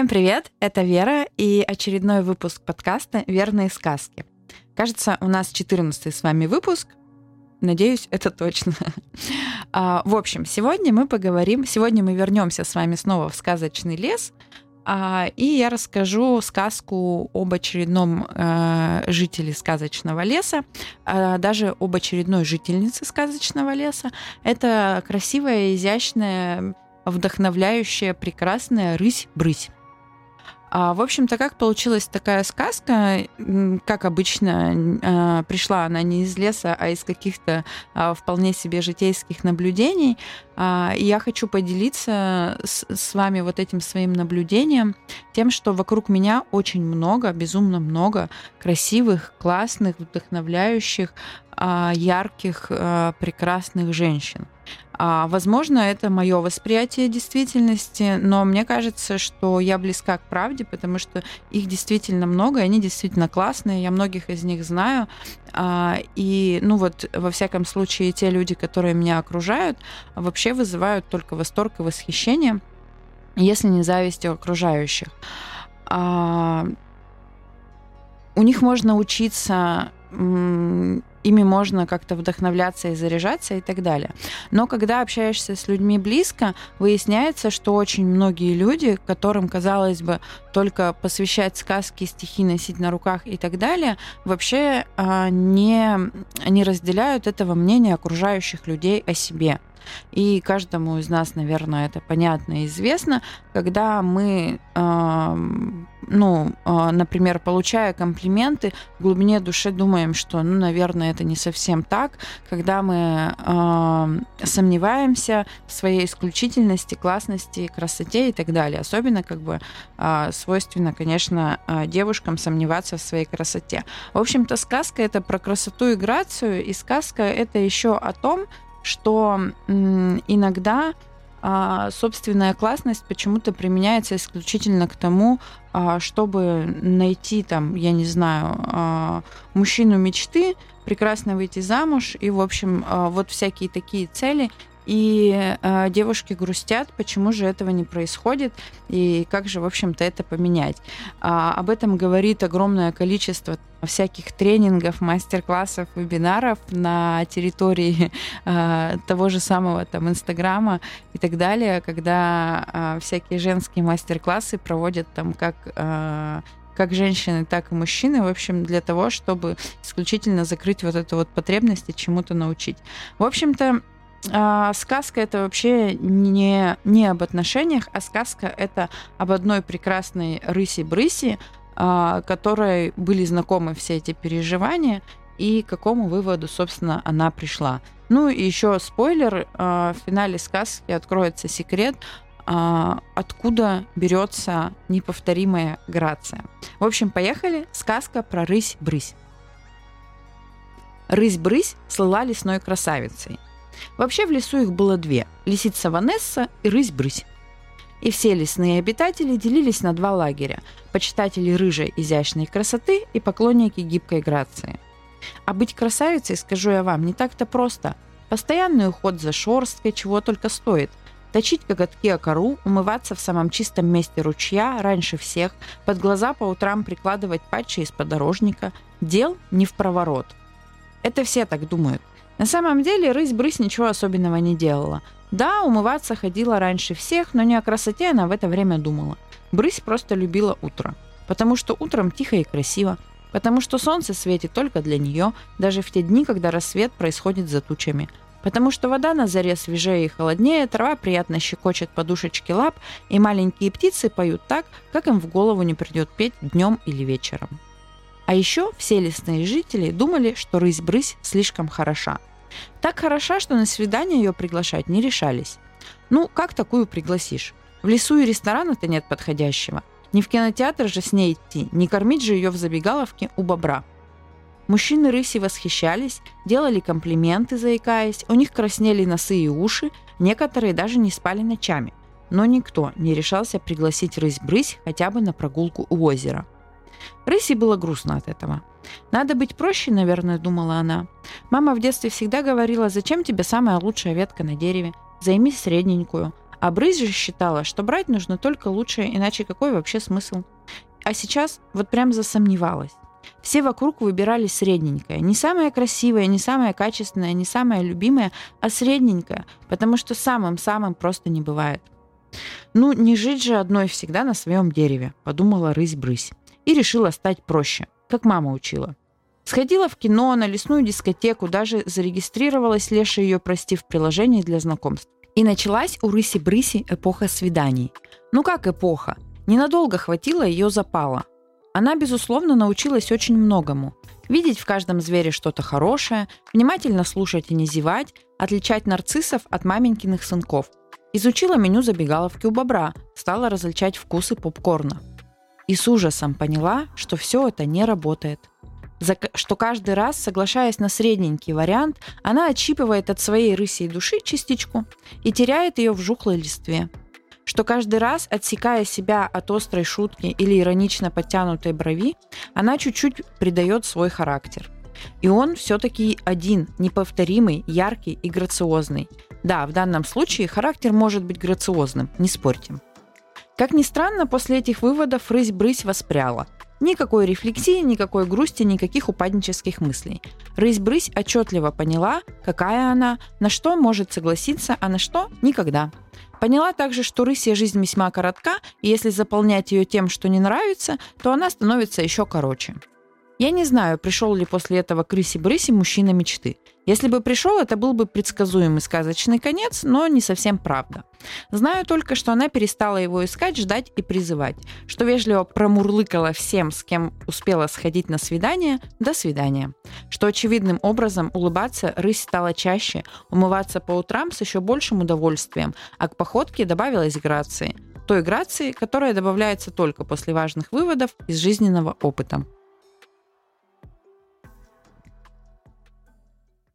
Всем привет, это Вера и очередной выпуск подкаста «Верные сказки». Кажется, у нас 14 с вами выпуск. Надеюсь, это точно. А, в общем, сегодня мы поговорим, сегодня мы вернемся с вами снова в сказочный лес, а, и я расскажу сказку об очередном э, жителе сказочного леса, а, даже об очередной жительнице сказочного леса. Это красивая, изящная, вдохновляющая, прекрасная рысь-брысь. А, в общем-то, как получилась такая сказка, как обычно, а, пришла она не из леса, а из каких-то а, вполне себе житейских наблюдений. А, и я хочу поделиться с, вами вот этим своим наблюдением, тем, что вокруг меня очень много, безумно много красивых, классных, вдохновляющих, ярких, прекрасных женщин. А, возможно, это мое восприятие действительности, но мне кажется, что я близка к правде, потому что их действительно много, и они действительно классные, я многих из них знаю. А, и, ну вот, во всяком случае, те люди, которые меня окружают, вообще вызывают только восторг и восхищение, если не зависть у окружающих. А, у них можно учиться ими можно как-то вдохновляться и заряжаться и так далее. Но когда общаешься с людьми близко, выясняется, что очень многие люди, которым, казалось бы, только посвящать сказки, стихи носить на руках и так далее, вообще а, не, не разделяют этого мнения окружающих людей о себе. И каждому из нас, наверное, это понятно и известно, когда мы, э, ну, э, например, получая комплименты, в глубине души думаем, что, ну, наверное, это не совсем так, когда мы э, сомневаемся в своей исключительности, классности, красоте и так далее. Особенно, как бы, э, свойственно, конечно, девушкам сомневаться в своей красоте. В общем-то, сказка это про красоту и грацию, и сказка это еще о том, что иногда а, собственная классность почему-то применяется исключительно к тому, а, чтобы найти там, я не знаю, а, мужчину мечты, прекрасно выйти замуж и, в общем, вот всякие такие цели и э, девушки грустят, почему же этого не происходит и как же, в общем-то, это поменять. А, об этом говорит огромное количество всяких тренингов, мастер-классов, вебинаров на территории э, того же самого там Инстаграма и так далее, когда э, всякие женские мастер-классы проводят там как э, как женщины, так и мужчины, в общем, для того, чтобы исключительно закрыть вот эту вот потребность и чему-то научить. В общем-то, а, сказка это вообще не, не об отношениях, а сказка это об одной прекрасной рыси-брыси, а, которой были знакомы все эти переживания и к какому выводу, собственно, она пришла. Ну и еще спойлер, а, в финале сказки откроется секрет, а, откуда берется неповторимая грация. В общем, поехали. Сказка про рысь-брысь. Рысь-брысь слыла лесной красавицей – Вообще в лесу их было две – лисица Ванесса и рысь-брысь. И все лесные обитатели делились на два лагеря – почитатели рыжей изящной красоты и поклонники гибкой грации. А быть красавицей, скажу я вам, не так-то просто. Постоянный уход за шорсткой чего только стоит. Точить коготки о кору, умываться в самом чистом месте ручья раньше всех, под глаза по утрам прикладывать патчи из подорожника. Дел не в проворот. Это все так думают. На самом деле рысь-брысь ничего особенного не делала. Да, умываться ходила раньше всех, но не о красоте она в это время думала. Брысь просто любила утро. Потому что утром тихо и красиво. Потому что солнце светит только для нее, даже в те дни, когда рассвет происходит за тучами. Потому что вода на заре свежее и холоднее, трава приятно щекочет подушечки лап, и маленькие птицы поют так, как им в голову не придет петь днем или вечером. А еще все лесные жители думали, что рысь-брысь слишком хороша – так хороша, что на свидание ее приглашать не решались. Ну, как такую пригласишь? В лесу и ресторана-то нет подходящего. Не в кинотеатр же с ней идти, не кормить же ее в забегаловке у бобра. Мужчины рыси восхищались, делали комплименты, заикаясь, у них краснели носы и уши, некоторые даже не спали ночами. Но никто не решался пригласить рысь-брысь хотя бы на прогулку у озера. Рыси было грустно от этого. «Надо быть проще, наверное», — думала она. «Мама в детстве всегда говорила, зачем тебе самая лучшая ветка на дереве? Займись средненькую. А Брысь же считала, что брать нужно только лучшее, иначе какой вообще смысл? А сейчас вот прям засомневалась. Все вокруг выбирали средненькое. Не самое красивое, не самое качественное, не самое любимое, а средненькое, потому что самым-самым просто не бывает. «Ну, не жить же одной всегда на своем дереве», — подумала рысь-брысь. И решила стать проще, как мама учила. Сходила в кино, на лесную дискотеку, даже зарегистрировалась, Леша ее прости, в приложении для знакомств. И началась у рыси-брыси эпоха свиданий. Ну как эпоха? Ненадолго хватило ее запала. Она, безусловно, научилась очень многому. Видеть в каждом звере что-то хорошее, внимательно слушать и не зевать, отличать нарциссов от маменькиных сынков. Изучила меню забегаловки у бобра, стала различать вкусы попкорна. И с ужасом поняла, что все это не работает. За, что каждый раз, соглашаясь на средненький вариант, она отщипывает от своей рысей души частичку и теряет ее в жухлой листве что каждый раз, отсекая себя от острой шутки или иронично подтянутой брови, она чуть-чуть придает свой характер. И он все-таки один, неповторимый, яркий и грациозный. Да, в данном случае характер может быть грациозным, не спорьте. Как ни странно, после этих выводов рысь-брысь воспряла – Никакой рефлексии, никакой грусти, никаких упаднических мыслей. Рысь-брысь отчетливо поняла, какая она, на что может согласиться, а на что – никогда. Поняла также, что рысья жизнь весьма коротка, и если заполнять ее тем, что не нравится, то она становится еще короче. Я не знаю, пришел ли после этого к рысе-брысе мужчина мечты. Если бы пришел, это был бы предсказуемый сказочный конец, но не совсем правда. Знаю только, что она перестала его искать, ждать и призывать, что вежливо промурлыкала всем, с кем успела сходить на свидание, до свидания. Что очевидным образом улыбаться рысь стала чаще, умываться по утрам с еще большим удовольствием, а к походке добавилась грации. Той грации, которая добавляется только после важных выводов из жизненного опыта.